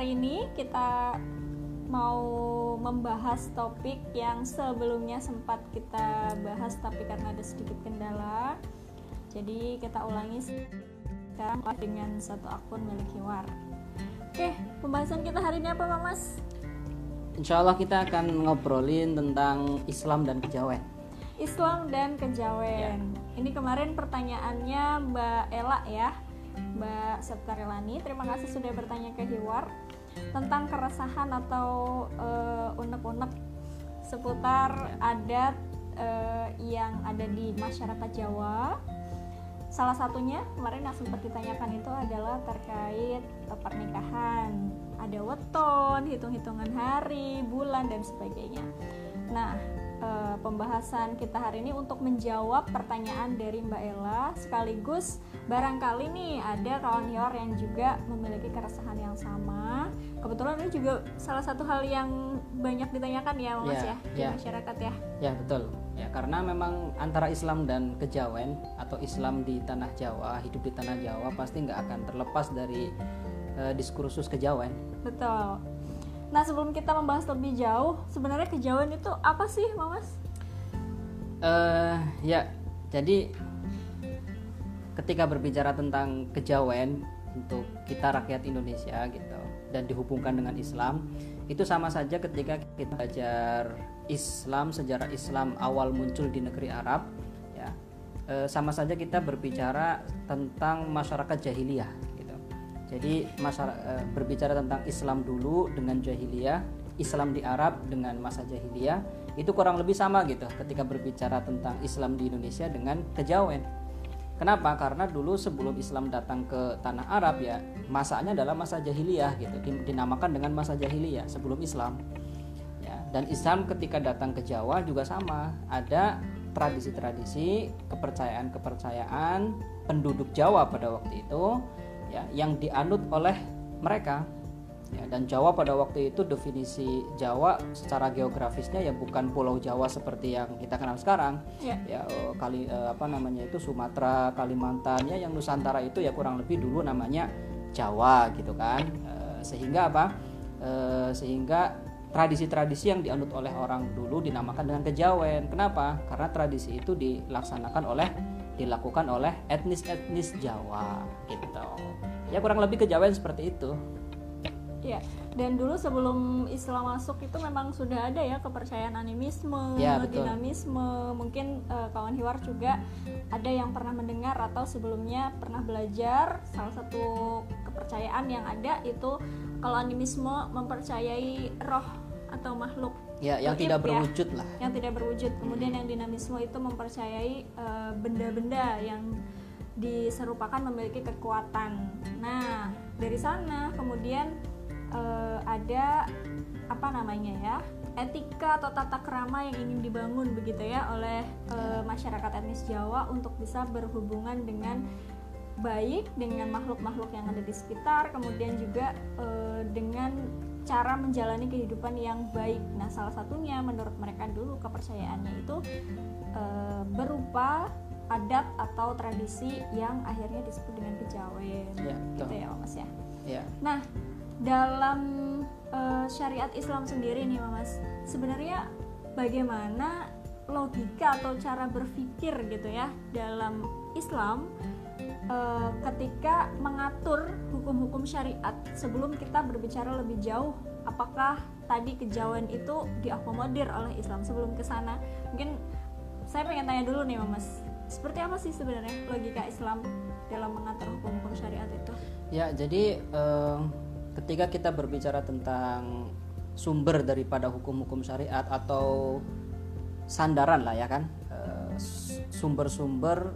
hari ini kita mau membahas topik yang sebelumnya sempat kita bahas tapi karena ada sedikit kendala. Jadi kita ulangi sekarang dengan satu akun milik Hiwar. Oke, pembahasan kita hari ini apa, Mas? Insya Allah kita akan ngobrolin tentang Islam dan kejawen. Islam dan kejawen. Ya. Ini kemarin pertanyaannya Mbak Ela ya, Mbak Septarelani. Terima kasih sudah bertanya ke Hiwar tentang keresahan atau uh, unek-unek seputar adat uh, yang ada di masyarakat Jawa. Salah satunya kemarin yang sempat ditanyakan itu adalah terkait uh, pernikahan. Ada weton, hitung-hitungan hari, bulan dan sebagainya. Nah, uh, pembahasan kita hari ini untuk menjawab pertanyaan dari Mbak Ella. Sekaligus barangkali nih ada kawan Yor yang juga memiliki keresahan yang sama. Kebetulan ini juga salah satu hal yang banyak ditanyakan ya Mas ya, ya di ya. masyarakat ya. Ya betul. Ya karena memang antara Islam dan kejawen atau Islam di tanah Jawa hidup di tanah Jawa pasti nggak akan terlepas dari uh, diskursus kejawen. Betul Nah sebelum kita membahas lebih jauh, sebenarnya kejawen itu apa sih, Mamas? Uh, ya, jadi ketika berbicara tentang kejawen untuk kita rakyat Indonesia gitu dan dihubungkan dengan Islam, itu sama saja ketika kita belajar Islam sejarah Islam awal muncul di negeri Arab, ya uh, sama saja kita berbicara tentang masyarakat jahiliyah jadi masalah e, berbicara tentang Islam dulu dengan jahiliyah, Islam di Arab dengan masa jahiliyah itu kurang lebih sama gitu ketika berbicara tentang Islam di Indonesia dengan kejawen. Kenapa? Karena dulu sebelum Islam datang ke tanah Arab ya masanya adalah masa jahiliyah gitu dinamakan dengan masa jahiliyah sebelum Islam. Ya, dan Islam ketika datang ke Jawa juga sama ada tradisi-tradisi kepercayaan-kepercayaan penduduk Jawa pada waktu itu ya yang dianut oleh mereka. Ya, dan Jawa pada waktu itu definisi Jawa secara geografisnya ya bukan Pulau Jawa seperti yang kita kenal sekarang. Ya, ya oh, kali eh, apa namanya itu Sumatera Kalimantan ya yang Nusantara itu ya kurang lebih dulu namanya Jawa gitu kan. Eh, sehingga apa? Eh, sehingga tradisi-tradisi yang dianut oleh orang dulu dinamakan dengan kejawen. Kenapa? Karena tradisi itu dilaksanakan oleh dilakukan oleh etnis-etnis Jawa gitu. Ya kurang lebih kejawen seperti itu. Ya, dan dulu sebelum Islam masuk itu memang sudah ada ya kepercayaan animisme, ya, dinamisme. Mungkin uh, kawan Hiwar juga ada yang pernah mendengar atau sebelumnya pernah belajar salah satu kepercayaan yang ada itu kalau animisme mempercayai roh atau makhluk ya yang tidak ya, berwujud lah. yang tidak berwujud. Kemudian yang dinamisme itu mempercayai eh, benda-benda uh, yang diserupakan memiliki kekuatan. Nah dari sana kemudian uh, ada apa namanya ya etika atau tata kerama yang ingin dibangun begitu ya oleh uh, masyarakat etnis Jawa untuk bisa berhubungan dengan baik dengan makhluk-makhluk yang ada di sekitar kemudian juga uh, dengan cara menjalani kehidupan yang baik. Nah, salah satunya menurut mereka dulu kepercayaannya itu e, berupa adat atau tradisi yang akhirnya disebut dengan kejawen. Ya, gitu ya, Mas ya. Ya. Nah, dalam e, syariat Islam sendiri nih, Mas, sebenarnya bagaimana logika atau cara berpikir gitu ya dalam Islam uh, ketika mengatur hukum-hukum syariat sebelum kita berbicara lebih jauh apakah tadi kejauhan itu diakomodir oleh Islam sebelum ke sana? Mungkin saya pengen tanya dulu nih Mas. Seperti apa sih sebenarnya logika Islam dalam mengatur hukum-hukum syariat itu? Ya jadi uh, ketika kita berbicara tentang sumber daripada hukum-hukum syariat atau sandaran lah ya kan eh, sumber-sumber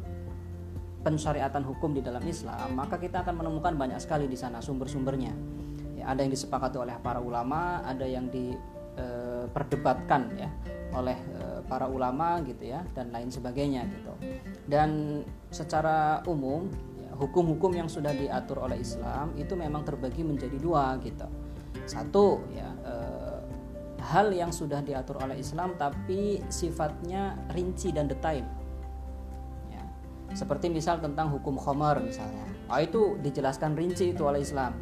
pensyariatan hukum di dalam Islam, maka kita akan menemukan banyak sekali di sana sumber-sumbernya. Ya, ada yang disepakati oleh para ulama, ada yang diperdebatkan e, ya oleh e, para ulama gitu ya dan lain sebagainya gitu. Dan secara umum ya, hukum-hukum yang sudah diatur oleh Islam itu memang terbagi menjadi dua gitu. Satu ya e, hal yang sudah diatur oleh Islam tapi sifatnya rinci dan detail seperti misal tentang hukum khomer misalnya. Oh, itu dijelaskan rinci itu oleh Islam.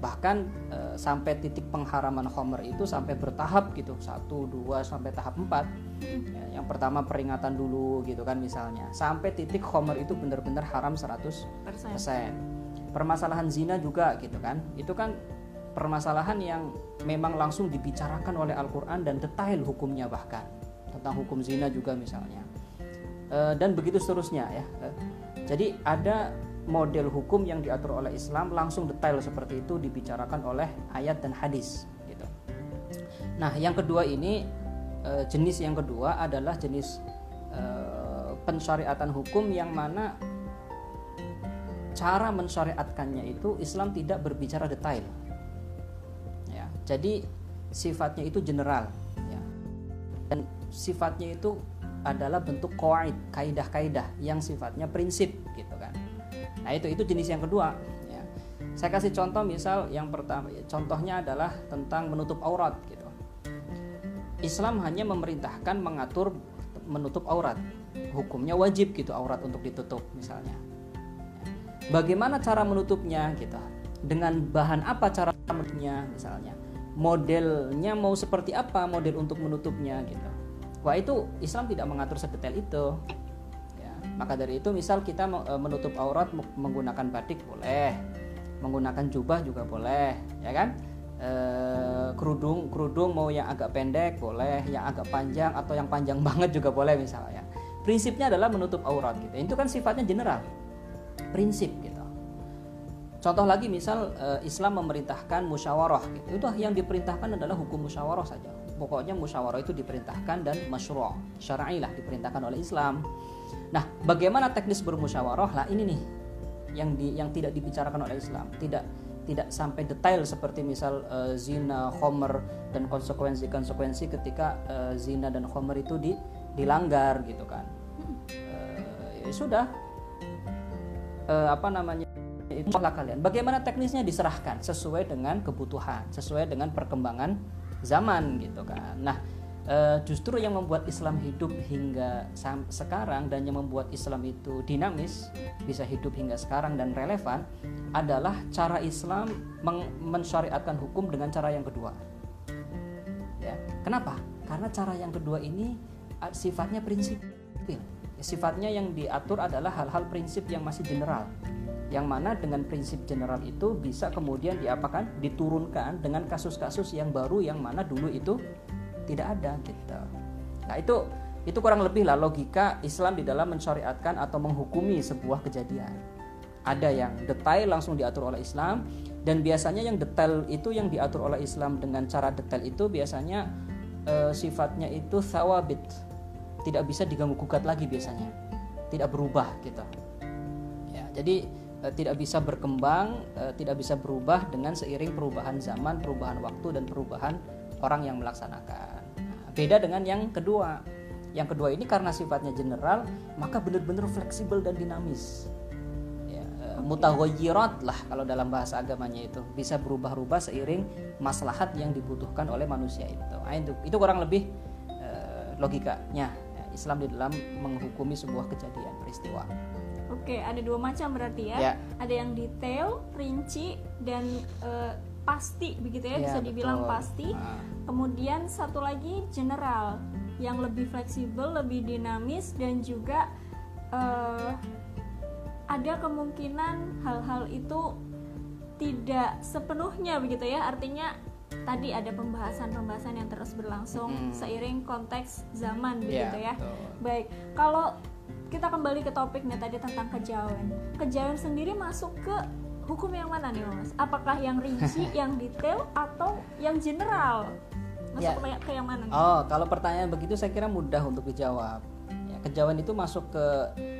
Bahkan e, sampai titik pengharaman Homer itu sampai bertahap gitu. Satu dua sampai tahap empat. Ya, yang pertama peringatan dulu gitu kan misalnya. Sampai titik Homer itu benar-benar haram 100% permasalahan zina juga gitu kan. Itu kan permasalahan yang memang langsung dibicarakan oleh Al-Quran dan detail hukumnya bahkan. Tentang hukum zina juga misalnya dan begitu seterusnya ya e, jadi ada model hukum yang diatur oleh Islam langsung detail seperti itu dibicarakan oleh ayat dan hadis gitu. Nah, yang kedua ini e, jenis yang kedua adalah jenis pensyariatan hukum yang mana cara mensyariatkannya itu Islam tidak berbicara detail. Ya, jadi sifatnya itu general ya. Dan sifatnya itu adalah bentuk kaid, kaidah-kaidah yang sifatnya prinsip gitu kan Nah itu itu jenis yang kedua. Ya. Saya kasih contoh misal yang pertama, contohnya adalah tentang menutup aurat gitu. Islam hanya memerintahkan mengatur menutup aurat. Hukumnya wajib gitu aurat untuk ditutup misalnya. Bagaimana cara menutupnya gitu? Dengan bahan apa cara menutupnya misalnya? Modelnya mau seperti apa model untuk menutupnya gitu? Wah itu Islam tidak mengatur sedetail itu. Maka dari itu misal kita e, menutup aurat menggunakan batik boleh menggunakan jubah juga boleh ya kan? E, kerudung kerudung mau yang agak pendek boleh yang agak panjang atau yang panjang banget juga boleh misalnya prinsipnya adalah menutup aurat gitu. Itu kan sifatnya general prinsip gitu. Contoh lagi misal e, Islam memerintahkan musyawarah gitu. Itu yang diperintahkan adalah hukum musyawarah saja pokoknya musyawarah itu diperintahkan dan masyru' syar'i lah diperintahkan oleh Islam Nah, bagaimana teknis bermusyawarah? Lah ini nih yang di yang tidak dibicarakan oleh Islam, tidak tidak sampai detail seperti misal uh, zina, homer dan konsekuensi-konsekuensi ketika uh, zina dan homer itu di, dilanggar gitu kan. Uh, ya sudah uh, apa namanya itulah kalian. Bagaimana teknisnya diserahkan sesuai dengan kebutuhan, sesuai dengan perkembangan zaman gitu kan. Nah, uh, justru yang membuat Islam hidup hingga sekarang dan yang membuat Islam itu dinamis bisa hidup hingga sekarang dan relevan adalah cara Islam mensyariatkan hukum dengan cara yang kedua. Ya, kenapa? Karena cara yang kedua ini sifatnya prinsip. Sifatnya yang diatur adalah hal-hal prinsip yang masih general. Yang mana dengan prinsip general itu bisa kemudian diapakan? Diturunkan dengan kasus-kasus yang baru yang mana dulu itu tidak ada gitu. Nah itu itu kurang lebih lah logika Islam di dalam mensyariatkan atau menghukumi sebuah kejadian. Ada yang detail langsung diatur oleh Islam dan biasanya yang detail itu yang diatur oleh Islam dengan cara detail itu biasanya e, sifatnya itu thawabit tidak bisa diganggu gugat lagi biasanya tidak berubah gitu ya jadi e, tidak bisa berkembang e, tidak bisa berubah dengan seiring perubahan zaman perubahan waktu dan perubahan orang yang melaksanakan. Nah, beda dengan yang kedua. Yang kedua ini karena sifatnya general, maka benar-benar fleksibel dan dinamis. Ya, eh, lah kalau dalam bahasa agamanya itu bisa berubah-ubah seiring maslahat yang dibutuhkan oleh manusia itu. Nah, itu, itu kurang lebih logikanya ya, Islam di dalam menghukumi sebuah kejadian peristiwa. Oke, ada dua macam berarti ya. ya. Ada yang detail, rinci, dan uh, pasti begitu ya, ya bisa dibilang betul. pasti. Nah. Kemudian satu lagi general yang lebih fleksibel, lebih dinamis dan juga uh, ada kemungkinan hal-hal itu tidak sepenuhnya begitu ya. Artinya tadi ada pembahasan-pembahasan yang terus berlangsung hmm. seiring konteks zaman begitu ya. Betul. Baik, kalau kita kembali ke topiknya tadi tentang kejawen. Kejawen sendiri masuk ke hukum yang mana nih mas? Apakah yang rinci, yang detail, atau yang general? Masuk ya. ke yang mana? Nih? Oh, kalau pertanyaan begitu saya kira mudah untuk dijawab. Ya, kejawen itu masuk ke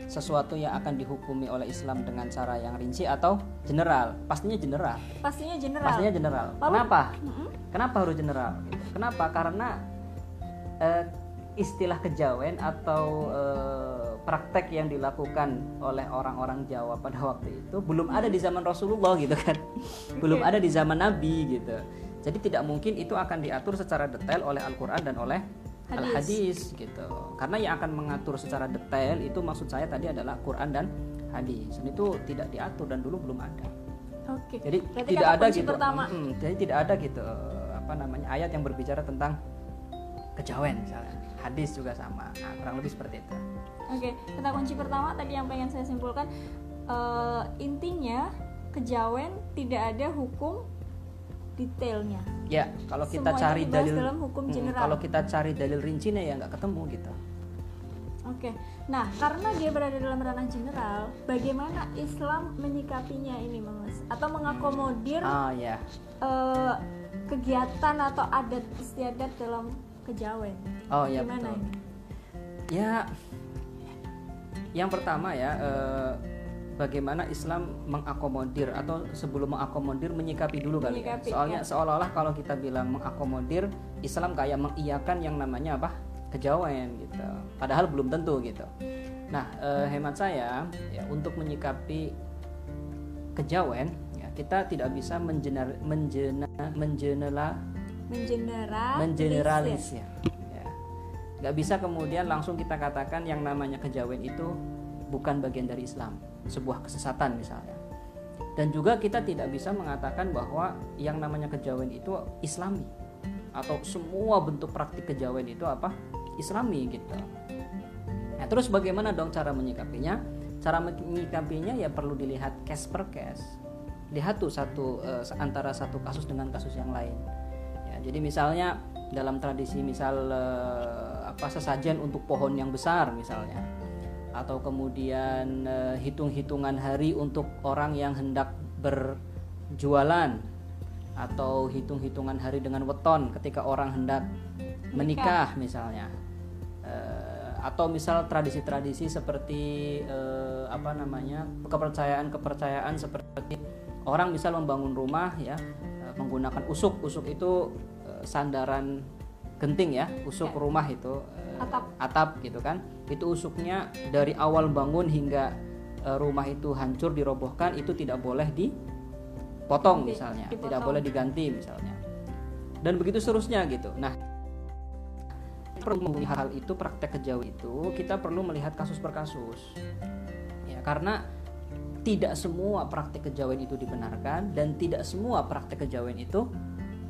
sesuatu yang akan dihukumi oleh Islam dengan cara yang rinci atau general? Pastinya general. Pastinya general. Pastinya general. Lalu, Kenapa? Mm -hmm. Kenapa harus general? Kenapa? Karena eh, istilah kejawen atau uh, praktek yang dilakukan oleh orang-orang Jawa pada waktu itu belum ada di zaman Rasulullah gitu kan belum ada di zaman Nabi gitu jadi tidak mungkin itu akan diatur secara detail oleh Al-Quran dan oleh Al-Hadis gitu karena yang akan mengatur secara detail itu maksud saya tadi adalah Quran dan hadis dan itu tidak diatur dan dulu belum ada Oke. Jadi Berarti tidak ada gitu. Pertama. Mm, jadi tidak ada gitu eh, apa namanya ayat yang berbicara tentang kejawen misalnya. Hadis juga sama. Nah, kurang lebih seperti itu. Oke, kata kunci pertama tadi yang pengen saya simpulkan eh, intinya kejawen tidak ada hukum detailnya. Ya, kalau kita Semuanya cari dalil dalam hukum Mm, general. kalau kita cari dalil rincinya ya nggak ketemu gitu. Oke, nah karena dia berada dalam ranah general, bagaimana Islam menyikapinya ini, Mas? Atau mengakomodir Ah ya. eh, kegiatan atau adat istiadat dalam kejawen? Oh ya Gimana betul. ini? Ya, yang pertama ya, eh, bagaimana Islam mengakomodir atau sebelum mengakomodir menyikapi dulu kali ya. Menyikapi, Soalnya ya. seolah-olah kalau kita bilang mengakomodir, Islam kayak mengiyakan yang namanya apa? kejawen gitu. Padahal belum tentu gitu. Nah, eh, hemat saya ya untuk menyikapi kejawen ya kita tidak bisa menjener, menjena, menjenela Mengeneral, mengeneralisir ya. nggak bisa kemudian langsung kita katakan yang namanya kejawen itu bukan bagian dari Islam sebuah kesesatan misalnya. Dan juga kita tidak bisa mengatakan bahwa yang namanya kejawen itu Islami atau semua bentuk praktik kejawen itu apa? Islami gitu. Nah terus bagaimana dong cara menyikapinya? Cara menyikapinya ya perlu dilihat case per case. Lihat tuh satu eh, antara satu kasus dengan kasus yang lain. Ya jadi misalnya dalam tradisi misal eh, apa sesajen untuk pohon yang besar misalnya atau kemudian eh, hitung-hitungan hari untuk orang yang hendak berjualan atau hitung-hitungan hari dengan weton ketika orang hendak menikah. misalnya. Eh, atau misal tradisi-tradisi seperti eh, apa namanya kepercayaan-kepercayaan seperti orang misal membangun rumah ya menggunakan usuk. Usuk itu sandaran genting ya usuk Ya. rumah itu eh, Atap. atap gitu kan itu usuknya dari awal bangun hingga eh, rumah itu hancur dirobohkan itu tidak boleh dipotong Di- misalnya tidak dipotong. boleh diganti misalnya dan begitu seterusnya gitu nah perlu melihat hal itu praktek kejawen itu kita perlu melihat kasus per kasus ya karena tidak semua praktek kejawen itu dibenarkan dan tidak semua praktek kejawen itu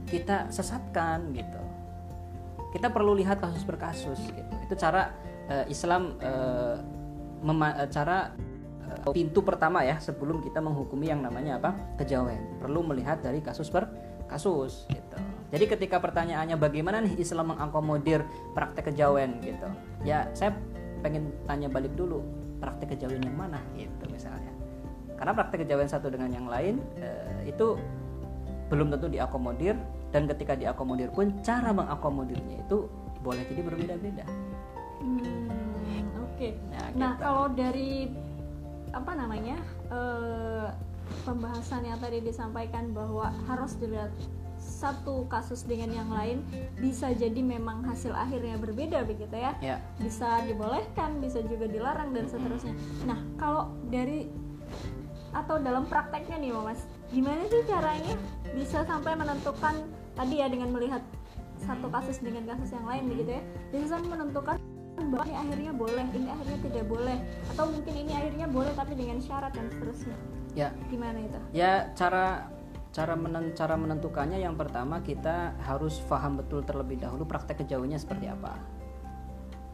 kita sesatkan gitu kita perlu lihat kasus per kasus gitu. Itu cara eh, Islam eh, cara eh, pintu pertama ya sebelum kita menghukumi yang namanya apa? Kejawen. Perlu melihat dari kasus per kasus gitu. Jadi ketika pertanyaannya bagaimana nih Islam mengakomodir praktek kejawen gitu? Ya saya pengen tanya balik dulu praktek kejawen yang mana gitu misalnya. Karena praktek kejawen satu dengan yang lain eh, itu belum tentu diakomodir dan ketika diakomodir pun cara mengakomodirnya itu boleh jadi berbeda-beda Hmm, Oke. Nah, Nah, gitu. kalau dari apa namanya eh, pembahasan yang tadi disampaikan bahwa harus dilihat satu kasus dengan yang lain bisa jadi memang hasil akhirnya berbeda begitu ya ya bisa dibolehkan bisa juga dilarang dan seterusnya nah kalau dari atau dalam prakteknya nih mas gimana sih caranya bisa sampai menentukan tadi ya dengan melihat satu kasus dengan kasus yang lain begitu ya. Sampai menentukan bahwa ini akhirnya boleh ini akhirnya tidak boleh atau mungkin ini akhirnya boleh tapi dengan syarat dan seterusnya. Ya. Gimana itu? Ya cara cara menen- cara menentukannya yang pertama kita harus paham betul terlebih dahulu praktek kejawennya seperti apa.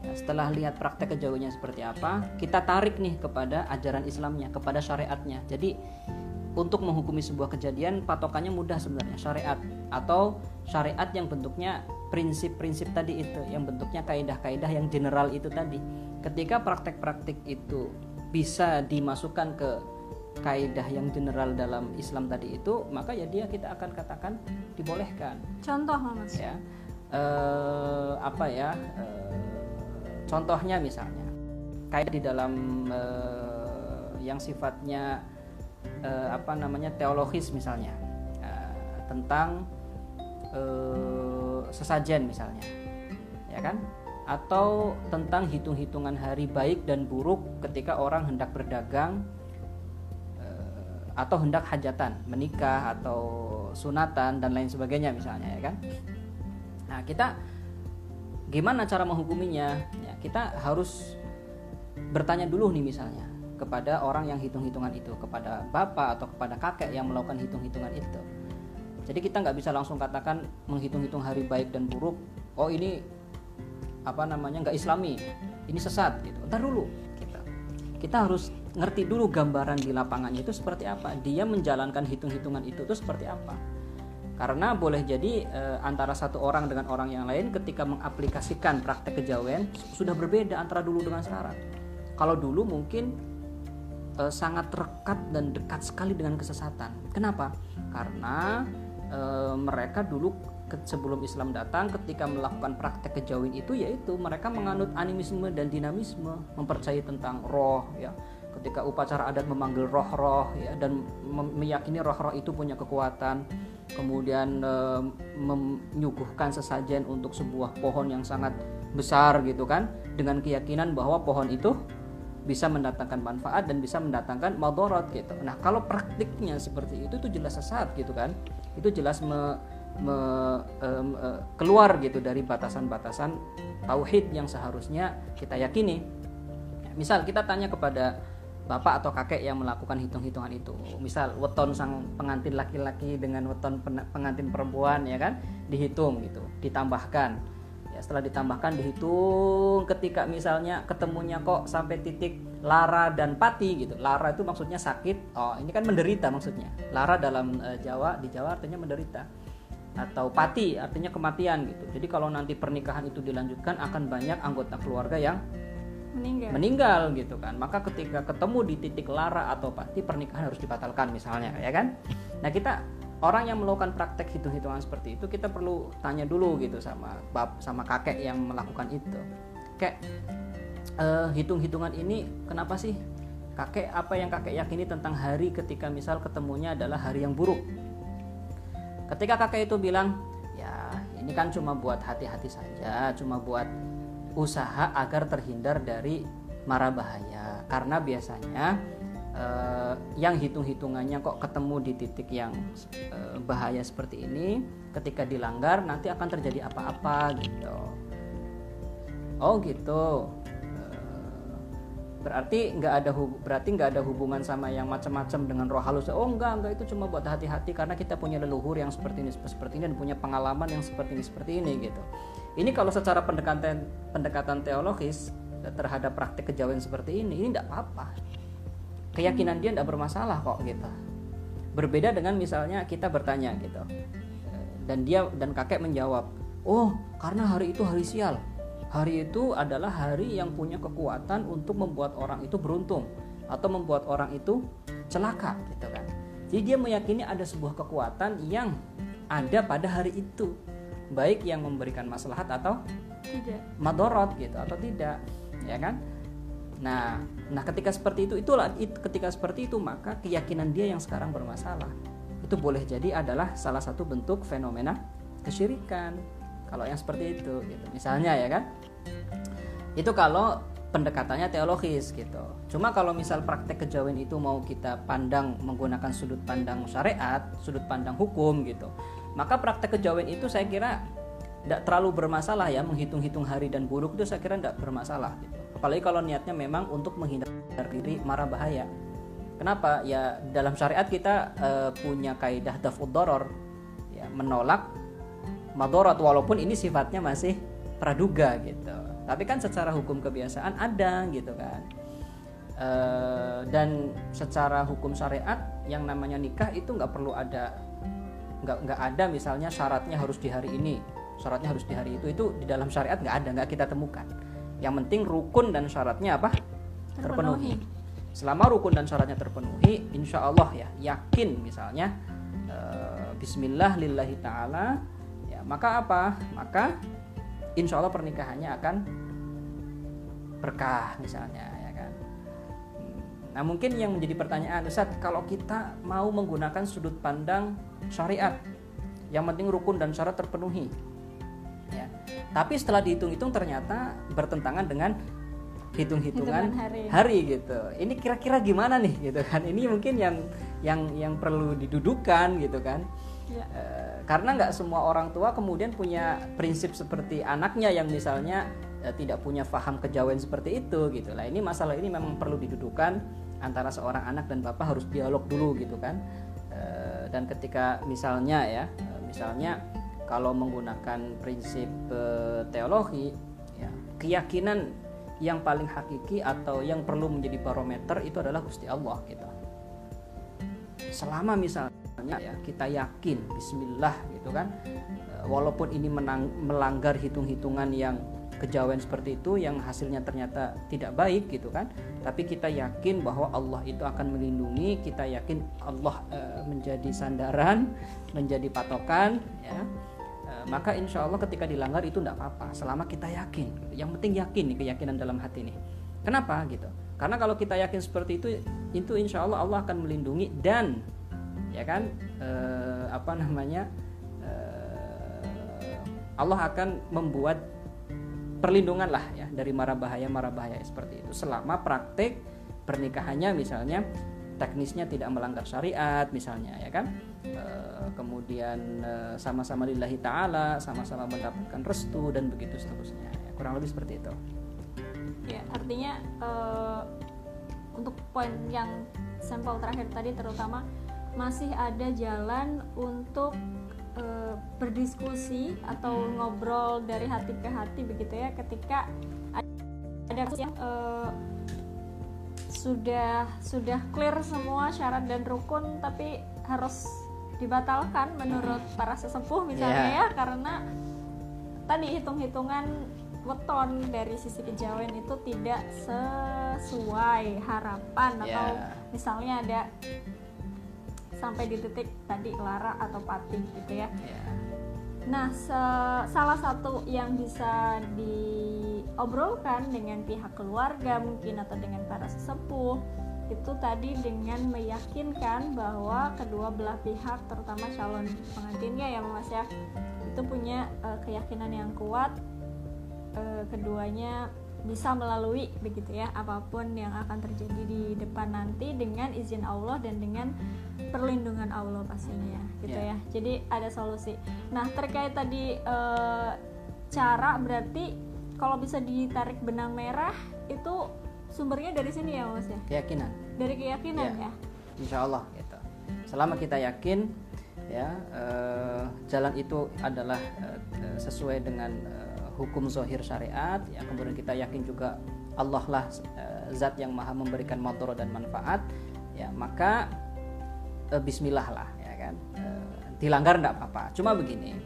Ya, setelah lihat praktek kejawennya seperti apa kita tarik nih kepada ajaran Islamnya kepada syariatnya. Jadi untuk menghukumi sebuah kejadian patokannya mudah sebenarnya syariat. Atau syariat yang bentuknya prinsip-prinsip tadi itu yang bentuknya kaidah-kaidah yang general itu tadi. Ketika praktek-praktek itu bisa dimasukkan ke kaidah yang general dalam Islam tadi itu maka ya dia kita akan katakan dibolehkan. Contoh mas. Ya. Eh, apa ya? Eh, contohnya misalnya kayak di dalam eh, yang sifatnya eh, apa namanya teologis misalnya. Eh, tentang eh, sesajen misalnya ya kan? Atau tentang hitung-hitungan hari baik dan buruk ketika orang hendak berdagang eh, atau hendak hajatan menikah atau sunatan dan lain sebagainya misalnya ya kan? Nah kita gimana cara menghukuminya? Ya kita harus bertanya dulu nih misalnya kepada orang yang hitung-hitungan itu kepada bapak atau kepada kakek yang melakukan hitung-hitungan itu. Jadi kita nggak bisa langsung katakan menghitung-hitung hari baik dan buruk oh ini apa namanya nggak islami ini sesat gitu. Ntar dulu. Kita kita harus ngerti dulu gambaran di lapangannya itu seperti apa. Dia menjalankan hitung-hitungan itu tuh seperti apa. Karena boleh jadi e, antara satu orang dengan orang yang lain ketika mengaplikasikan praktek kejawen sudah berbeda antara dulu dengan sekarang. Kalau dulu mungkin e, sangat rekat dan dekat sekali dengan kesesatan. Kenapa? Karena e, mereka dulu sebelum Islam datang ketika melakukan praktek kejawen itu yaitu mereka menganut animisme dan dinamisme mempercayai tentang roh ya. Ketika upacara adat memanggil roh-roh ya dan meyakini roh-roh itu punya kekuatan kemudian e, menyuguhkan sesajen untuk sebuah pohon yang sangat besar gitu kan dengan keyakinan bahwa pohon itu bisa mendatangkan manfaat dan bisa mendatangkan madorot gitu. Nah kalau praktiknya seperti itu itu jelas sesat gitu kan, itu jelas me, me, um, uh, keluar gitu dari batasan-batasan tauhid yang seharusnya kita yakini. Misal kita tanya kepada bapak atau kakek yang melakukan hitung-hitungan itu. Misal weton sang pengantin laki-laki dengan weton pengantin perempuan ya kan dihitung gitu, ditambahkan. Setelah ditambahkan dihitung ketika misalnya ketemunya kok sampai titik lara dan pati gitu. Lara itu maksudnya sakit. Oh, ini kan menderita maksudnya. Lara dalam uh, Jawa di Jawa artinya menderita atau pati artinya kematian gitu. Jadi kalau nanti pernikahan itu dilanjutkan akan banyak anggota keluarga yang meninggal. meninggal gitu kan maka ketika ketemu di titik lara atau pasti pernikahan harus dibatalkan misalnya ya kan nah kita orang yang melakukan praktek hitung-hitungan seperti itu kita perlu tanya dulu gitu sama bab sama kakek yang melakukan itu. Kayak uh, hitung-hitungan ini kenapa sih? Kakek apa yang kakek yakini tentang hari ketika misal ketemunya adalah hari yang buruk? Ketika kakek itu bilang ya ini kan cuma buat hati-hati saja cuma buat usaha agar terhindar dari mara bahaya. Karena biasanya eh, yang hitung-hitungannya kok ketemu di titik yang eh, bahaya seperti ini ketika dilanggar nanti akan terjadi apa-apa gitu. Oh gitu. Eh, berarti nggak ada berarti nggak ada hubungan sama yang macam-macam dengan roh halus. Oh enggak enggak itu cuma buat hati-hati karena kita punya leluhur yang seperti ini seperti ini dan punya pengalaman yang seperti ini seperti ini gitu. Ini kalau secara pendekatan pendekatan teologis terhadap praktik kejawen seperti ini, ini tidak apa-apa. Keyakinan dia tidak bermasalah kok gitu. Berbeda dengan misalnya kita bertanya gitu. Dan dia dan kakek menjawab, "Oh, karena hari itu hari sial. Hari itu adalah hari yang punya kekuatan untuk membuat orang itu beruntung atau membuat orang itu celaka gitu kan." Jadi dia meyakini ada sebuah kekuatan yang ada pada hari itu baik yang memberikan maslahat atau tidak madorot gitu atau tidak ya kan nah nah ketika seperti itu itulah it, ketika seperti itu maka keyakinan dia yang sekarang bermasalah. Itu boleh jadi adalah salah satu bentuk fenomena kesyirikan. Kalau yang seperti itu gitu. Misalnya ya kan? Itu kalau pendekatannya teologis gitu. Cuma kalau misal praktek kejawen itu mau kita pandang menggunakan sudut pandang syariat sudut pandang hukum gitu. Maka praktek kejawen itu saya kira tidak terlalu bermasalah ya menghitung-hitung hari dan buruk itu saya kira tidak bermasalah gitu. Apalagi kalau niatnya memang untuk menghindar diri marah bahaya. Kenapa? Ya dalam syariat kita uh, punya kaidah dafud doror. Ya menolak madorot walaupun ini sifatnya masih praduga gitu. Tapi kan secara hukum kebiasaan ada gitu kan. Uh, dan secara hukum syariat yang namanya nikah itu nggak perlu ada nggak nggak ada misalnya syaratnya harus di hari ini syaratnya harus di hari itu. Itu di dalam syariat nggak ada nggak kita temukan yang penting rukun dan syaratnya apa? Terpenuhi, terpenuhi. selama rukun dan syaratnya terpenuhi insya Allah ya yakin misalnya uh, Bismillah lillahi taala ya maka apa? Maka insya Allah pernikahannya akan berkah misalnya ya kan? Nah mungkin yang menjadi pertanyaan Ustaz kalau kita mau menggunakan sudut pandang syariat yang penting rukun dan syarat terpenuhi ya. Tapi setelah dihitung-hitung ternyata bertentangan dengan hitung-hitungan hari. hari gitu. Ini kira-kira gimana nih gitu kan? Ini mungkin yang yang yang perlu didudukan gitu kan? Ya. e, karena nggak semua orang tua kemudian punya prinsip seperti anaknya yang misalnya e, tidak punya paham kejawen seperti itu gitu. Lah ini masalah ini memang perlu didudukan antara seorang anak dan bapak harus dialog dulu gitu kan? Eh, dan ketika misalnya ya misalnya kalau menggunakan prinsip eh, teologi ya keyakinan yang paling hakiki atau yang perlu menjadi barometer itu adalah Gusti Allah gitu. Selama misalnya ya kita yakin Bismillah gitu kan eh, walaupun ini menang, melanggar hitung-hitungan yang kejawen seperti itu yang hasilnya ternyata tidak baik gitu kan tapi kita yakin bahwa Allah itu akan melindungi kita yakin Allah e, menjadi sandaran menjadi patokan ya maka insya Allah ketika dilanggar itu tidak apa-apa selama kita yakin. Yang penting yakin nih keyakinan dalam hati nih. Kenapa? Gitu. Karena kalau kita yakin seperti itu itu insya Allah Allah akan melindungi dan ya kan e, apa namanya Allah akan membuat perlindungan lah ya dari mara bahaya mara bahaya seperti itu. Selama praktek pernikahannya misalnya teknisnya tidak melanggar syariat misalnya ya kan? E, kemudian e, sama-sama lillahi taala sama-sama mendapatkan restu dan begitu seterusnya. Ya, kurang lebih seperti itu. Ya artinya e, untuk poin yang sampel terakhir tadi terutama masih ada jalan untuk uh, berdiskusi atau ngobrol dari hati ke hati begitu ya ketika ada yang uh, sudah sudah clear semua syarat dan rukun tapi harus dibatalkan menurut para sesepuh misalnya yeah. ya karena tadi hitung-hitungan weton dari sisi kejawen itu tidak sesuai harapan yeah. atau misalnya ada sampai di titik tadi lara atau pati gitu ya. Yeah. Nah, salah satu yang bisa diobrolkan dengan pihak keluarga mungkin atau dengan para sesepuh itu tadi dengan meyakinkan bahwa kedua belah pihak terutama calon pengantinnya ya Mas ya itu punya uh, keyakinan yang kuat uh, keduanya bisa melalui begitu ya apa pun yang akan terjadi di depan nanti dengan izin Allah dan dengan perlindungan Allah pastinya gitu yeah. ya. Jadi ada solusi. Nah terkait tadi e, cara berarti kalau bisa ditarik benang merah itu sumbernya dari sini ya mas ya? Keyakinan. Dari keyakinan yeah. ya? Insya Allah gitu. Selama kita yakin ya e, jalan itu adalah e, sesuai dengan e, hukum zohir syariat ya kemudian kita yakin juga Allah lah uh, zat yang maha memberikan motor dan manfaat ya maka uh, Bismillah lah ya kan? Uh, dilanggar tidak apa-apa. Cuma begini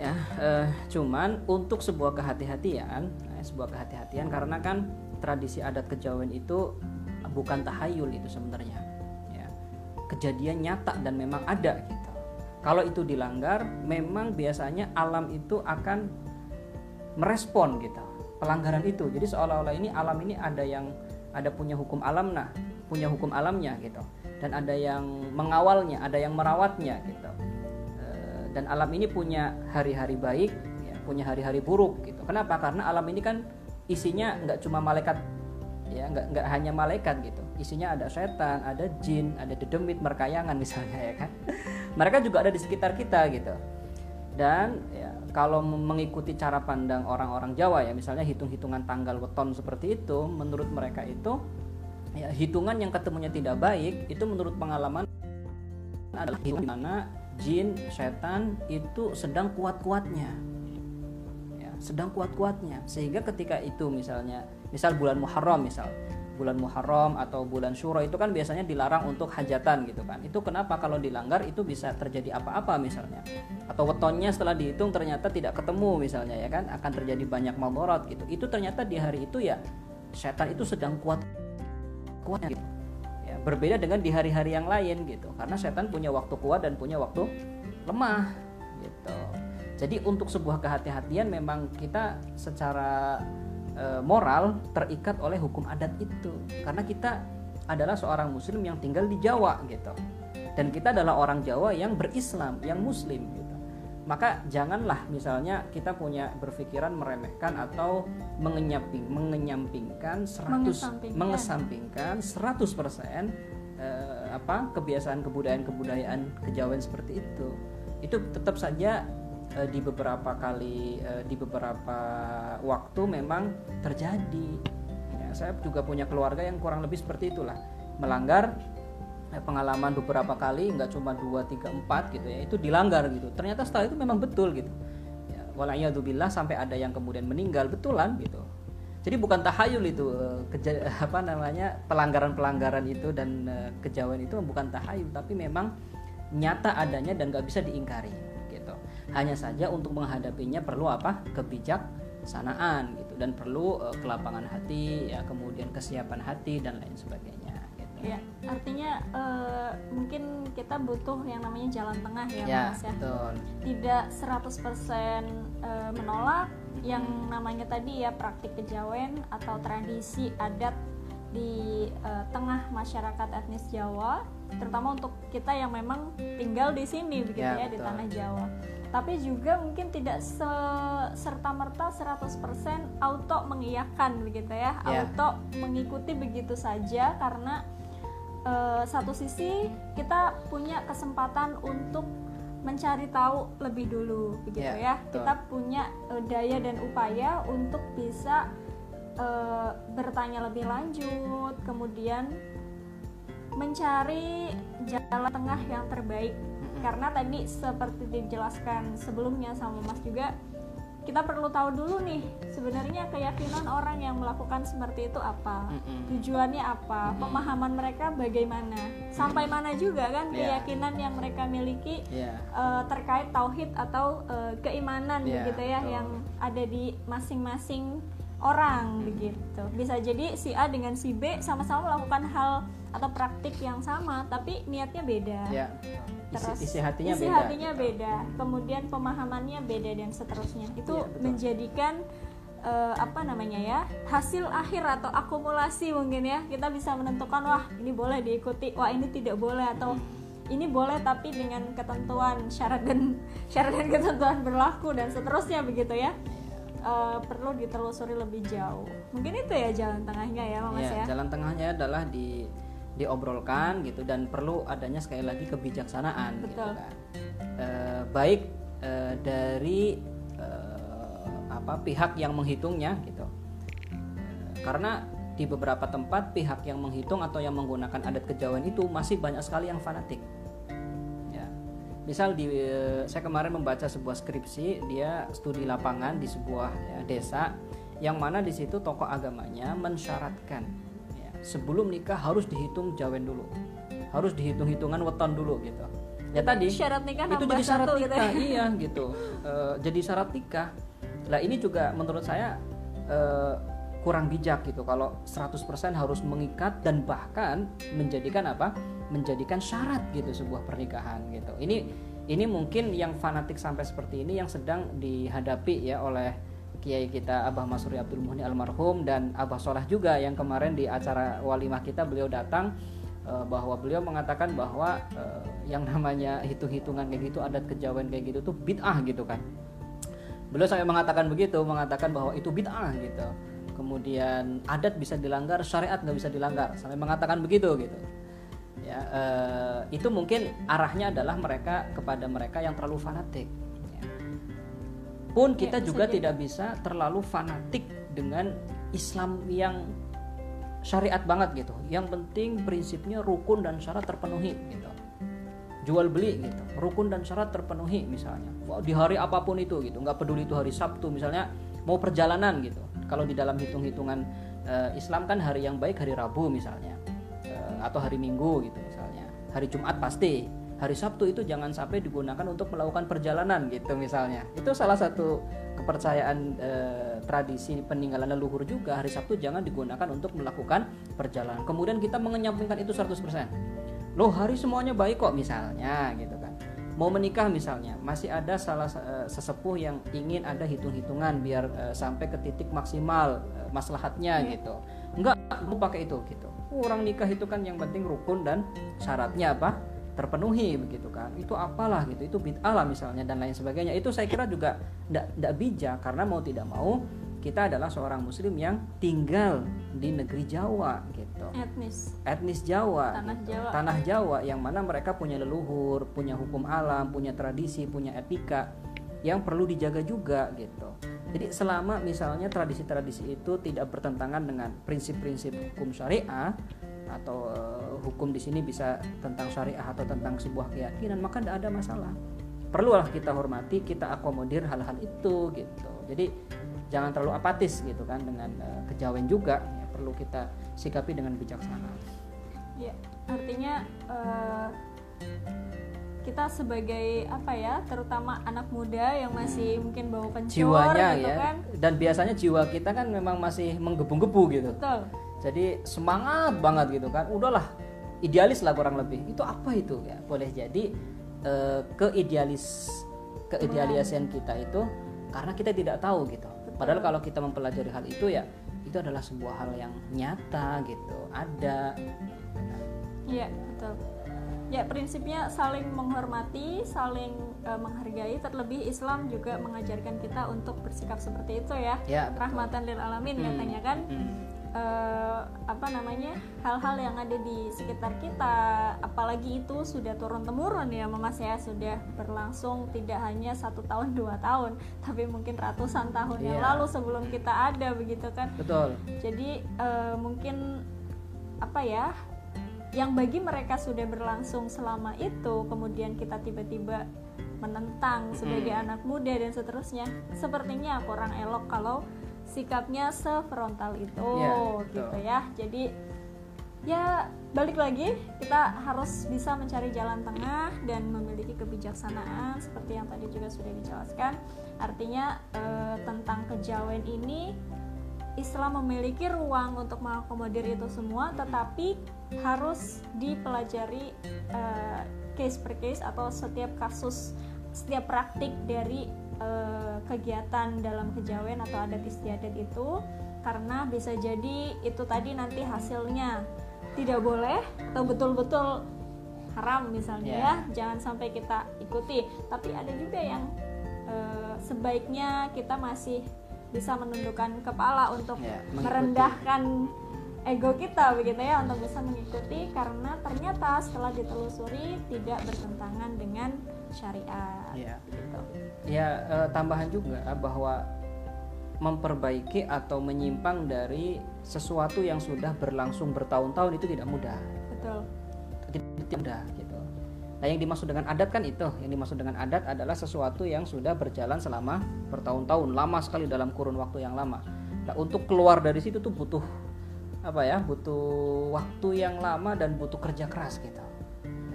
ya uh, cuman untuk sebuah kehati-hatian uh, sebuah kehati-hatian karena kan tradisi adat kejawen itu bukan tahayul itu sebenarnya ya. Kejadian nyata dan memang ada gitu. Kalau itu dilanggar memang biasanya alam itu akan merespon gitu pelanggaran itu. Jadi seolah-olah ini alam ini ada yang ada punya hukum alam nah punya hukum alamnya gitu. Dan ada yang mengawalnya ada yang merawatnya gitu. Eh, dan alam ini punya hari-hari baik ya, punya hari-hari buruk gitu. Kenapa? Karena alam ini kan isinya nggak cuma malaikat ya nggak nggak hanya malaikat gitu. Isinya ada setan ada jin ada dedemit merkayangan misalnya ya kan? Mereka juga ada di sekitar kita gitu dan ya, kalau mengikuti cara pandang orang-orang Jawa ya misalnya hitung-hitungan tanggal weton seperti itu menurut mereka itu ya hitungan yang ketemunya tidak baik itu menurut pengalaman adalah hitungan mana jin setan itu sedang kuat-kuatnya. Ya sedang kuat-kuatnya. Sehingga ketika itu misalnya misal bulan Muharram misal bulan Muharram atau bulan Syuro itu kan biasanya dilarang untuk hajatan gitu kan. Itu kenapa kalau dilanggar itu bisa terjadi apa-apa misalnya. Atau wetonnya setelah dihitung ternyata tidak ketemu misalnya ya kan akan terjadi banyak malmorat gitu. Itu ternyata di hari itu ya setan itu sedang kuat kuatnya gitu. Ya, berbeda dengan di hari-hari yang lain gitu. Karena setan punya waktu kuat dan punya waktu lemah gitu. Jadi untuk sebuah kehati-hatian memang kita secara e, moral terikat oleh hukum adat itu. Karena kita adalah seorang muslim yang tinggal di Jawa gitu. Dan kita adalah orang Jawa yang berislam yang muslim gitu. Maka janganlah misalnya kita punya berpikiran meremehkan atau mengenyamping mengenyampingkan 100 mengesampingkan. 100% eh, apa kebiasaan kebudayaan-kebudayaan kejawen seperti itu. Itu tetap saja uh, di beberapa kali uh, di beberapa waktu memang terjadi. Ya. ya, saya juga punya keluarga yang kurang lebih seperti itulah. Melanggar eh, pengalaman beberapa kali nggak cuma dua tiga empat gitu ya itu dilanggar gitu. Ternyata setelah itu memang betul gitu. Ya, walayatubillah sampai ada yang kemudian meninggal betulan gitu. Jadi bukan tahayul itu keja, apa namanya pelanggaran-pelanggaran itu dan uh, kejauhan itu bukan tahayul tapi memang nyata adanya dan nggak bisa diingkari hanya saja untuk menghadapinya perlu apa kebijaksanaan gitu dan perlu uh, kelapangan hati ya kemudian kesiapan hati dan lain sebagainya gitu. ya artinya uh, mungkin kita butuh yang namanya jalan tengah ya, ya mas ya betul. tidak 100% uh, menolak yang namanya tadi ya praktik kejawen atau tradisi adat di uh, tengah masyarakat etnis Jawa terutama untuk kita yang memang tinggal di sini begitu ya, ya di tanah Jawa. Tapi juga mungkin tidak se serta merta 100% auto mengiyakan begitu ya, ya. auto mengikuti begitu saja karena uh, satu sisi kita punya kesempatan untuk mencari tahu lebih dulu begitu ya, ya. kita punya uh, daya dan upaya untuk bisa uh, bertanya lebih lanjut kemudian mencari jalan tengah yang terbaik karena tadi seperti dijelaskan sebelumnya sama Mas juga kita perlu tahu dulu nih sebenarnya keyakinan orang yang melakukan seperti itu apa? Tujuannya apa? Pemahaman mereka bagaimana? Sampai mana juga kan yeah. keyakinan yang mereka miliki yeah. uh, terkait tauhid atau uh, keimanan yeah, begitu ya betul. yang ada di masing-masing orang begitu. Bisa jadi si A dengan si B sama-sama melakukan hal atau praktik yang sama tapi niatnya beda. Ya. Terus isi, isi hatinya isi beda hatinya beda kemudian pemahamannya beda dan seterusnya itu ya, menjadikan uh, apa namanya ya hasil akhir atau akumulasi mungkin ya kita bisa menentukan wah ini boleh diikuti wah ini tidak boleh atau hmm. ini boleh tapi dengan ketentuan syarat dan syarat dan ketentuan berlaku dan seterusnya begitu ya uh, perlu ditelusuri lebih jauh. Mungkin itu ya jalan tengahnya ya, Mas ya. ya. Jalan tengahnya adalah di diobrolkan gitu dan perlu adanya sekali lagi kebijaksanaan gitu Betul. gitu kan. Uh, baik uh, dari uh, apa pihak yang menghitungnya gitu. Uh, karena di beberapa tempat pihak yang menghitung atau yang menggunakan adat kejawen itu masih banyak sekali yang fanatik misal di saya kemarin membaca sebuah skripsi dia studi lapangan di sebuah ya, desa yang mana di situ tokoh agamanya mensyaratkan ya, sebelum nikah harus dihitung jawen dulu. Harus dihitung hitungan weton dulu gitu. Ya tadi syarat nikah itu jadi syarat nikah gitu ya? iya gitu. E, jadi syarat nikah. Lah ini juga menurut saya e, kurang bijak gitu. Kalau 100% harus mengikat dan bahkan menjadikan apa? Menjadikan syarat gitu sebuah pernikahan gitu. Ini ini mungkin yang fanatik sampai seperti ini yang sedang dihadapi ya oleh kiai kita Abah Masuri Abdul Muhni almarhum dan Abah Solah juga yang kemarin di acara walimah kita beliau datang eh, bahwa beliau mengatakan bahwa uh, yang namanya hitung-hitungan kayak gitu adat kejawen kayak gitu tuh bid'ah gitu kan. Beliau sampai mengatakan begitu, mengatakan bahwa itu bid'ah gitu. Kemudian adat bisa dilanggar, syariat nggak bisa dilanggar, sampai mengatakan begitu gitu ya uh, itu mungkin arahnya adalah mereka kepada mereka yang terlalu fanatik. Pun kita ya, juga jadi. tidak bisa terlalu fanatik dengan Islam yang syariat banget gitu. Yang penting prinsipnya rukun dan syarat terpenuhi gitu. Jual beli gitu. Rukun dan syarat terpenuhi misalnya. Di hari apa pun itu gitu. Nggak peduli itu hari Sabtu misalnya mau perjalanan gitu. Kalau di dalam hitung-hitungan uh, Islam kan hari yang baik hari Rabu misalnya atau hari Minggu gitu misalnya. Hari Jumat pasti hari Sabtu itu jangan sampai digunakan untuk melakukan perjalanan gitu misalnya. Itu salah satu kepercayaan e, tradisi peninggalan leluhur juga. Hari Sabtu jangan digunakan untuk melakukan perjalanan. Kemudian kita menyampingkan itu 100% loh hari semuanya baik kok misalnya gitu kan. Mau menikah misalnya masih ada salah uh, sesepuh yang ingin ada hitung-hitungan biar uh, sampai ke titik maksimal uh, maslahatnya yeah. gitu. Enggak mau pakai itu gitu. Orang nikah itu kan yang penting rukun dan syaratnya apa terpenuhi begitu kan. Itu apalah gitu itu bid'ah lah misalnya dan lain sebagainya. Itu saya kira juga tidak bijak karena mau tidak mau kita adalah seorang muslim yang tinggal di negeri Jawa gitu. Etnis. Etnis Jawa tanah gitu. Jawa. Tanah Jawa yang mana mereka punya leluhur punya hukum alam punya tradisi punya etika yang perlu dijaga juga gitu. Jadi selama misalnya tradisi-tradisi itu tidak bertentangan dengan prinsip-prinsip hukum syariah atau uh, hukum di sini bisa tentang syariah atau tentang sebuah keyakinan maka tidak ada masalah. Perlulah kita hormati, kita akomodir hal-hal itu gitu. Jadi jangan terlalu apatis gitu kan dengan uh, kejawen juga ya, perlu kita sikapi dengan bijaksana. Ya, artinya uh, kita sebagai apa ya terutama anak muda yang masih hmm. mungkin bawa pencur jiwanya gitu ya kan dan biasanya jiwa kita kan memang masih menggebu-gebu gitu Betul. Jadi semangat banget gitu kan udahlah idealis lah kurang lebih itu apa itu ya boleh jadi eh, keidealis keidealisian kita itu karena kita tidak tahu gitu padahal kalau kita mempelajari hal itu ya itu adalah sebuah hal yang nyata gitu ada iya betul Ya, prinsipnya saling menghormati, saling uh, menghargai. Terlebih Islam juga mengajarkan kita untuk bersikap seperti itu ya. ya Rahmatan lil alamin hmm. katanya kan. Hmm. Uh, apa namanya hal-hal yang ada di sekitar kita apalagi itu sudah turun temurun ya mama saya sudah berlangsung tidak hanya satu tahun dua tahun tapi mungkin ratusan tahun yeah. yang iya. lalu sebelum kita ada begitu kan betul jadi uh, mungkin apa ya yang bagi mereka sudah berlangsung selama itu kemudian kita tiba-tiba menentang sebagai hmm. anak muda dan seterusnya sepertinya kurang elok kalau sikapnya sefrontal itu ya, gitu ya. Jadi ya balik lagi kita harus bisa mencari jalan tengah dan memiliki kebijaksanaan seperti yang tadi juga sudah dijelaskan. Artinya eh, tentang kejawen ini Islam memiliki ruang untuk mengakomodir itu semua tetapi harus dipelajari uh, case per case atau setiap kasus setiap praktik dari uh, kegiatan dalam kejawen atau adat istiadat itu karena bisa jadi itu tadi nanti hasilnya tidak boleh atau betul-betul haram misalnya yeah. ya. Jangan sampai kita ikuti. Tapi ada juga yang uh, sebaiknya kita masih bisa menundukkan kepala untuk yeah, merendahkan ego kita begitu ya untuk bisa mengikuti. Karena ternyata setelah ditelusuri tidak bertentangan dengan syariat. Ya, gitu. ya e, tambahan juga bahwa memperbaiki atau menyimpang dari sesuatu yang sudah berlangsung bertahun-tahun itu tidak mudah. Betul. Tidak mudah gitu. Nah, yang dimaksud dengan adat kan itu, yang dimaksud dengan adat adalah sesuatu yang sudah berjalan selama bertahun-tahun, lama sekali dalam kurun waktu yang lama. Nah, untuk keluar dari situ tuh butuh apa ya butuh waktu yang lama dan butuh kerja keras gitu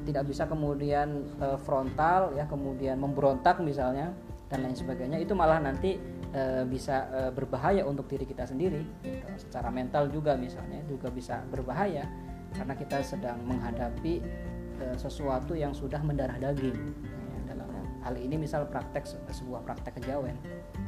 tidak bisa kemudian e, frontal ya kemudian memberontak misalnya dan lain sebagainya itu malah nanti e, bisa e, berbahaya untuk diri kita sendiri gitu. secara mental juga misalnya juga bisa berbahaya karena kita sedang menghadapi e, sesuatu yang sudah mendarah daging hal ini misal praktek sebuah praktek kejawen.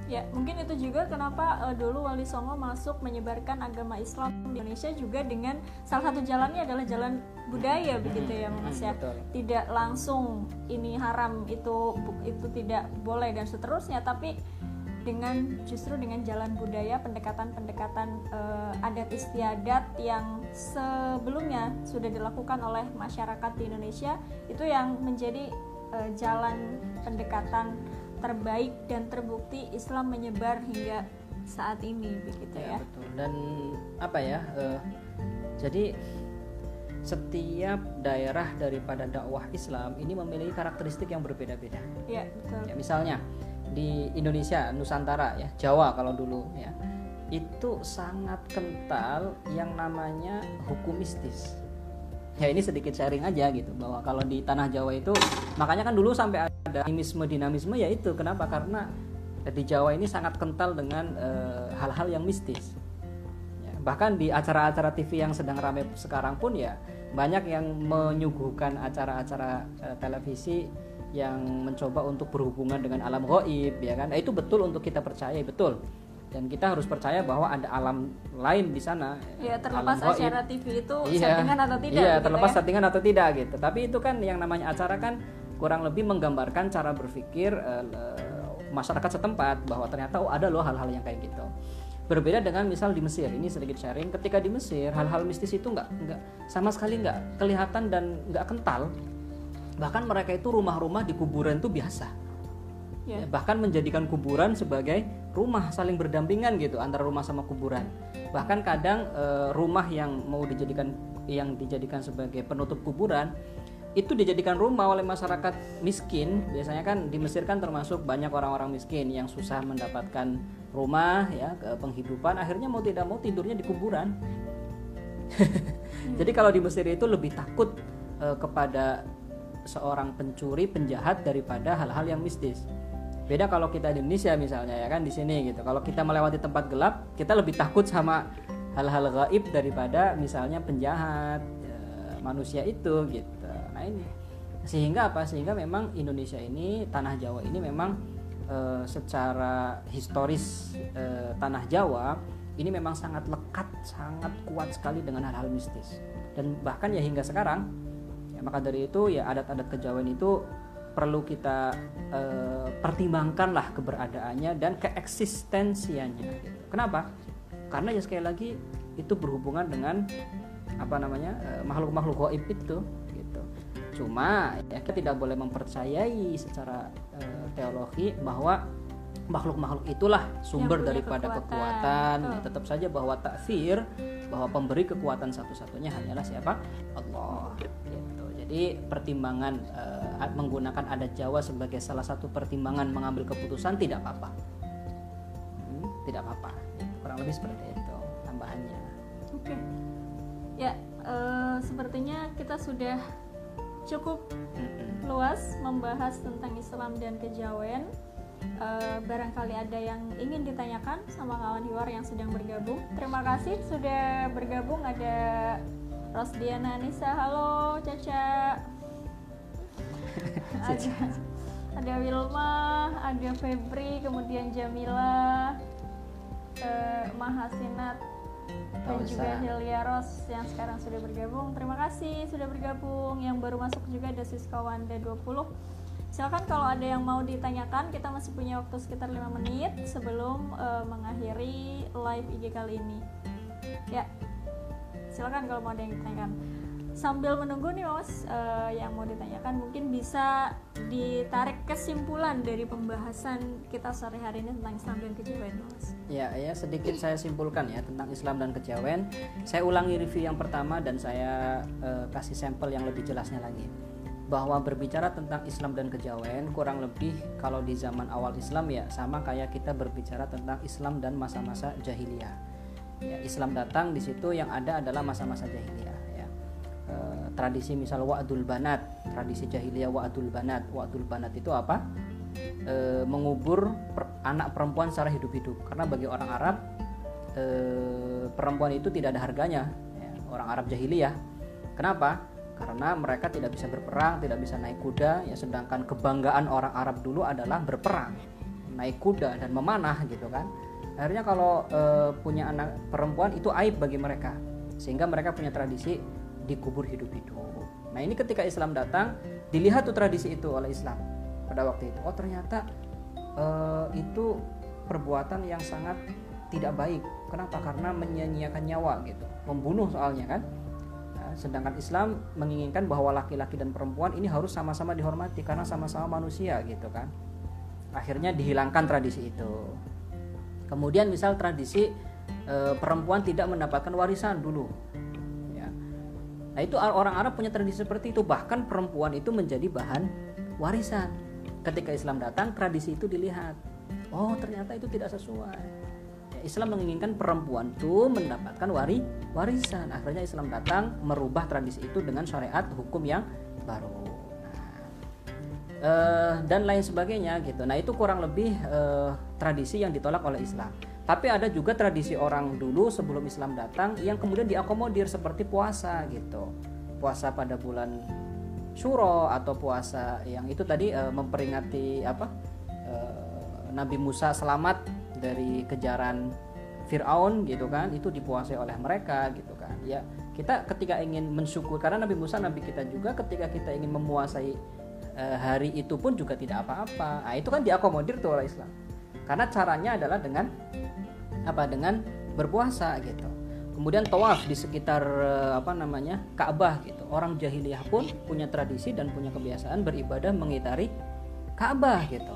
Ya mungkin itu juga kenapa uh, dulu Wali Songo masuk menyebarkan agama Islam di Indonesia juga dengan salah satu jalannya adalah jalan budaya hmm. begitu ya Mas ya. Hmm, tidak langsung ini haram itu itu tidak boleh dan seterusnya tapi dengan justru dengan jalan budaya pendekatan-pendekatan uh, adat istiadat yang sebelumnya sudah dilakukan oleh masyarakat di Indonesia itu yang menjadi uh, jalan pendekatan terbaik dan terbukti Islam menyebar hingga saat ini begitu ya. ya. Betul. Dan apa ya? Uh, jadi setiap daerah daripada dakwah Islam ini memiliki karakteristik yang berbeda-beda. Ya, betul. Ya, misalnya di Indonesia, Nusantara ya, Jawa kalau dulu ya. Itu sangat kental yang namanya hukum mistis ya ini sedikit sharing aja gitu bahwa kalau di tanah Jawa itu makanya kan dulu sampai ada dinamisme dinamisme ya itu. Kenapa? Karena di Jawa ini sangat kental dengan eh, hal-hal uh, yang mistis. Ya, bahkan di acara-acara TV yang sedang ramai sekarang pun ya banyak yang menyuguhkan acara-acara uh, televisi yang mencoba untuk berhubungan dengan alam goib ya kan? Nah, itu betul untuk kita percaya betul dan kita harus percaya bahwa ada alam lain di sana. Ya terlepas acara TV itu iya, settingan atau tidak iya gitu terlepas ya? settingan atau tidak gitu. Tapi itu kan yang namanya acara kan kurang lebih menggambarkan cara berpikir uh, masyarakat setempat bahwa ternyata oh ada loh hal-hal yang kayak gitu. Berbeda dengan misal di Mesir ini sedikit sharing ketika di Mesir hal-hal mistis itu nggak nggak sama sekali nggak kelihatan dan nggak kental. Bahkan mereka itu rumah-rumah di kuburan itu biasa yeah. bahkan menjadikan kuburan sebagai rumah saling berdampingan gitu antara rumah sama kuburan. Bahkan kadang e, rumah yang mau dijadikan yang dijadikan sebagai penutup kuburan itu dijadikan rumah oleh masyarakat miskin. Biasanya kan di Mesir kan termasuk banyak orang-orang miskin yang susah mendapatkan rumah ya ke penghidupan. Akhirnya mau tidak mau tidurnya di kuburan. Jadi kalau di Mesir itu lebih takut e, kepada seorang pencuri penjahat daripada hal-hal yang mistis beda kalau kita di Indonesia misalnya ya kan di sini gitu. Kalau kita melewati tempat gelap kita lebih takut sama hal-hal gaib daripada misalnya penjahat e, manusia itu gitu. Nah ini. Sehingga apa? Sehingga memang Indonesia ini tanah Jawa ini memang e, secara historis e, tanah Jawa ini memang sangat lekat sangat kuat sekali dengan hal-hal mistis. Dan bahkan ya hingga sekarang ya, maka dari itu ya adat-adat kejawen itu perlu kita e, pertimbangkanlah keberadaannya dan keeksistensiannya gitu. kenapa karena ya sekali lagi itu berhubungan dengan apa namanya makhluk-makhluk goib itu Cuma ya kita tidak boleh mempercayai secara uh, teologi bahwa makhluk-makhluk itulah sumber daripada kekuatan. kekuatan. Ya, tetap saja bahwa takfir bahwa pemberi kekuatan satu-satunya hanyalah siapa? Allah. Gitu. Jadi pertimbangan uh, menggunakan adat Jawa sebagai salah satu pertimbangan mengambil keputusan tidak apa-apa. Hmm, tidak apa-apa. Kurang lebih seperti itu tambahannya. Oke. Okay. Ya, uh, sepertinya kita sudah cukup luas membahas tentang Islam dan kejawen. Uh, barangkali ada yang ingin ditanyakan sama kawan Hiwar yang sedang bergabung. Terima kasih sudah bergabung. Ada Rosdiana Nisa, halo Caca. ada, ada Wilma, ada Febri, kemudian Jamila, uh, Mahasinat, dan juga Hilya Ros yang sekarang sudah bergabung. Terima kasih sudah bergabung. Yang baru masuk juga ada Siska Wanda 20. Silakan kalau ada yang mau ditanyakan, kita masih punya waktu sekitar 5 menit sebelum uh, mengakhiri live IG kali ini. Ya. Silakan kalau mau ada yang ditanyakan. Sambil menunggu nih mas uh, yang mau ditanyakan mungkin bisa ditarik kesimpulan dari pembahasan kita sore hari ini tentang Islam dan kejawen mas. Ya ya sedikit saya simpulkan ya tentang Islam dan kejawen saya ulangi review yang pertama dan saya uh, kasih sampel yang lebih jelasnya lagi. Bahwa berbicara tentang Islam dan kejawen kurang lebih kalau di zaman awal Islam ya sama kayak kita berbicara tentang Islam dan masa-masa jahiliyah ya, Islam datang di situ yang ada adalah masa-masa jahiliyah Eh, tradisi misal wa'dul banat tradisi jahiliyah wa'dul banat. Wa'dul banat itu apa? E, mengubur per, anak perempuan secara hidup-hidup. Karena bagi orang Arab e, perempuan itu tidak ada harganya ya, orang Arab jahiliyah. Kenapa? Karena mereka tidak bisa berperang tidak bisa naik kuda ya. Sedangkan kebanggaan orang Arab dulu adalah berperang naik kuda dan memanah gitu kan akhirnya kalau e, punya anak perempuan itu aib bagi mereka sehingga mereka punya tradisi dikubur hidup-hidup. Nah ini ketika Islam datang dilihat tuh tradisi itu oleh Islam pada waktu itu. Oh ternyata uh, itu perbuatan yang sangat tidak baik. Kenapa? Karena menyia-nyiakan nyawa gitu, membunuh soalnya kan. Nah, sedangkan Islam menginginkan bahwa laki-laki dan perempuan ini harus sama-sama dihormati karena sama-sama manusia gitu kan. Akhirnya dihilangkan tradisi itu. Kemudian misal tradisi e, perempuan tidak mendapatkan warisan dulu Nah itu orang Arab punya tradisi seperti itu. Bahkan perempuan itu menjadi bahan warisan. Ketika Islam datang, tradisi itu dilihat. Oh ternyata itu tidak sesuai. Ya, Islam menginginkan perempuan itu mendapatkan wari warisan. Akhirnya Islam datang merubah tradisi itu dengan syariat hukum yang baru. Uh, dan lain sebagainya gitu. Nah itu kurang lebih uh, tradisi yang ditolak oleh Islam. Tapi ada juga tradisi orang dulu sebelum Islam datang yang kemudian diakomodir seperti puasa gitu. Puasa pada bulan Syuro atau puasa yang itu tadi e, memperingati apa? E, Nabi Musa selamat dari kejaran Firaun gitu kan. Itu dipuasai oleh mereka gitu kan. Ya, kita ketika ingin mensyukur karena Nabi Musa nabi kita juga ketika kita ingin memuasai e, hari itu pun juga tidak apa-apa. Nah, itu kan diakomodir tuh oleh Islam. Karena caranya adalah dengan apa dengan berpuasa gitu. Kemudian tawaf di sekitar eh, apa namanya Ka'bah gitu. Orang jahiliyah pun punya tradisi dan punya kebiasaan beribadah mengitari Ka'bah gitu.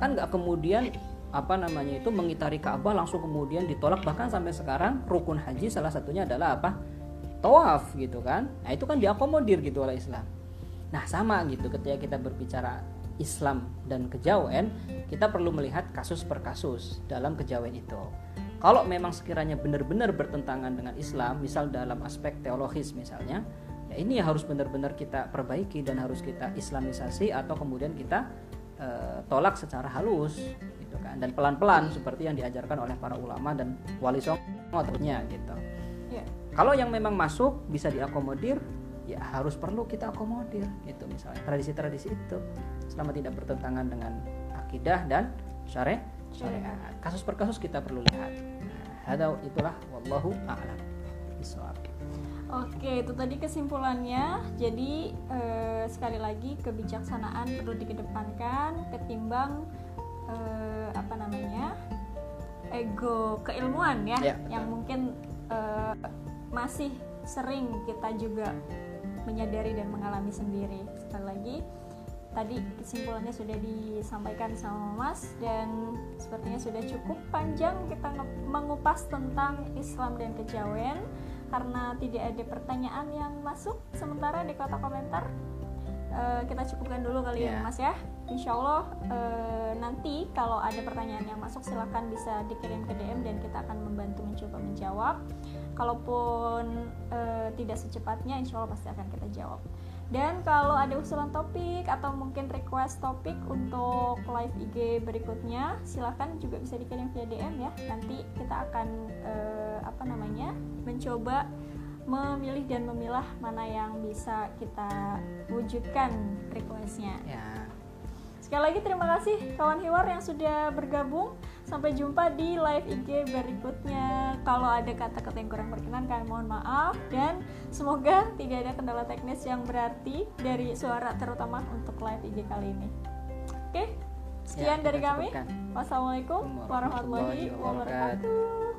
Kan nggak kemudian apa namanya itu mengitari Ka'bah langsung kemudian ditolak. Bahkan sampai sekarang rukun haji salah satunya adalah apa? Tawaf gitu kan. Nah itu kan diakomodir gitu oleh Islam nah sama gitu ketika kita berbicara Islam dan kejawen kita perlu melihat kasus per kasus dalam kejawen itu kalau memang sekiranya benar-benar bertentangan dengan Islam misal dalam aspek teologis misalnya ya ini harus benar-benar kita perbaiki dan harus kita islamisasi atau kemudian kita uh, tolak secara halus gitu kan dan pelan-pelan seperti yang diajarkan oleh para ulama dan wali songo tentunya gitu. Yeah. Kalau yang memang masuk bisa diakomodir ya harus perlu kita akomodir gitu misalnya. Tradisi-tradisi itu selama tidak bertentangan dengan akidah dan syariat. Syariat. Kasus per kasus kita perlu lihat. Nah, itulah wallahu a'lam. Oke, itu tadi kesimpulannya. Jadi eh, sekali lagi kebijaksanaan perlu dikedepankan ketimbang eh, apa namanya ego keilmuan ya, ya yang mungkin eh, masih sering kita juga menyadari dan mengalami sendiri. Sekali lagi tadi kesimpulannya sudah disampaikan sama Mas dan sepertinya sudah cukup panjang kita mengupas tentang Islam dan kejawen karena tidak ada pertanyaan yang masuk sementara di kotak komentar uh, kita cukupkan dulu kali yeah. ya Mas ya Insya Allah uh, nanti kalau ada pertanyaan yang masuk silahkan bisa dikirim ke DM dan kita akan membantu mencoba menjawab kalaupun uh, tidak secepatnya Insya Allah pasti akan kita jawab dan kalau ada usulan topik atau mungkin request topik untuk live IG berikutnya, silahkan juga bisa dikirim via DM ya. Nanti kita akan uh, apa namanya mencoba memilih dan memilah mana yang bisa kita wujudkan requestnya. Ya. Sekali lagi terima kasih kawan Hiwar yang sudah bergabung. Sampai jumpa di live IG berikutnya. Kalau ada kata-kata yang kurang berkenan, kami mohon maaf dan semoga tidak ada kendala teknis yang berarti dari suara terutama untuk live IG kali ini. Oke, sekian ya, dari kami. Wassalamualaikum warahmatullahi wabarakatuh.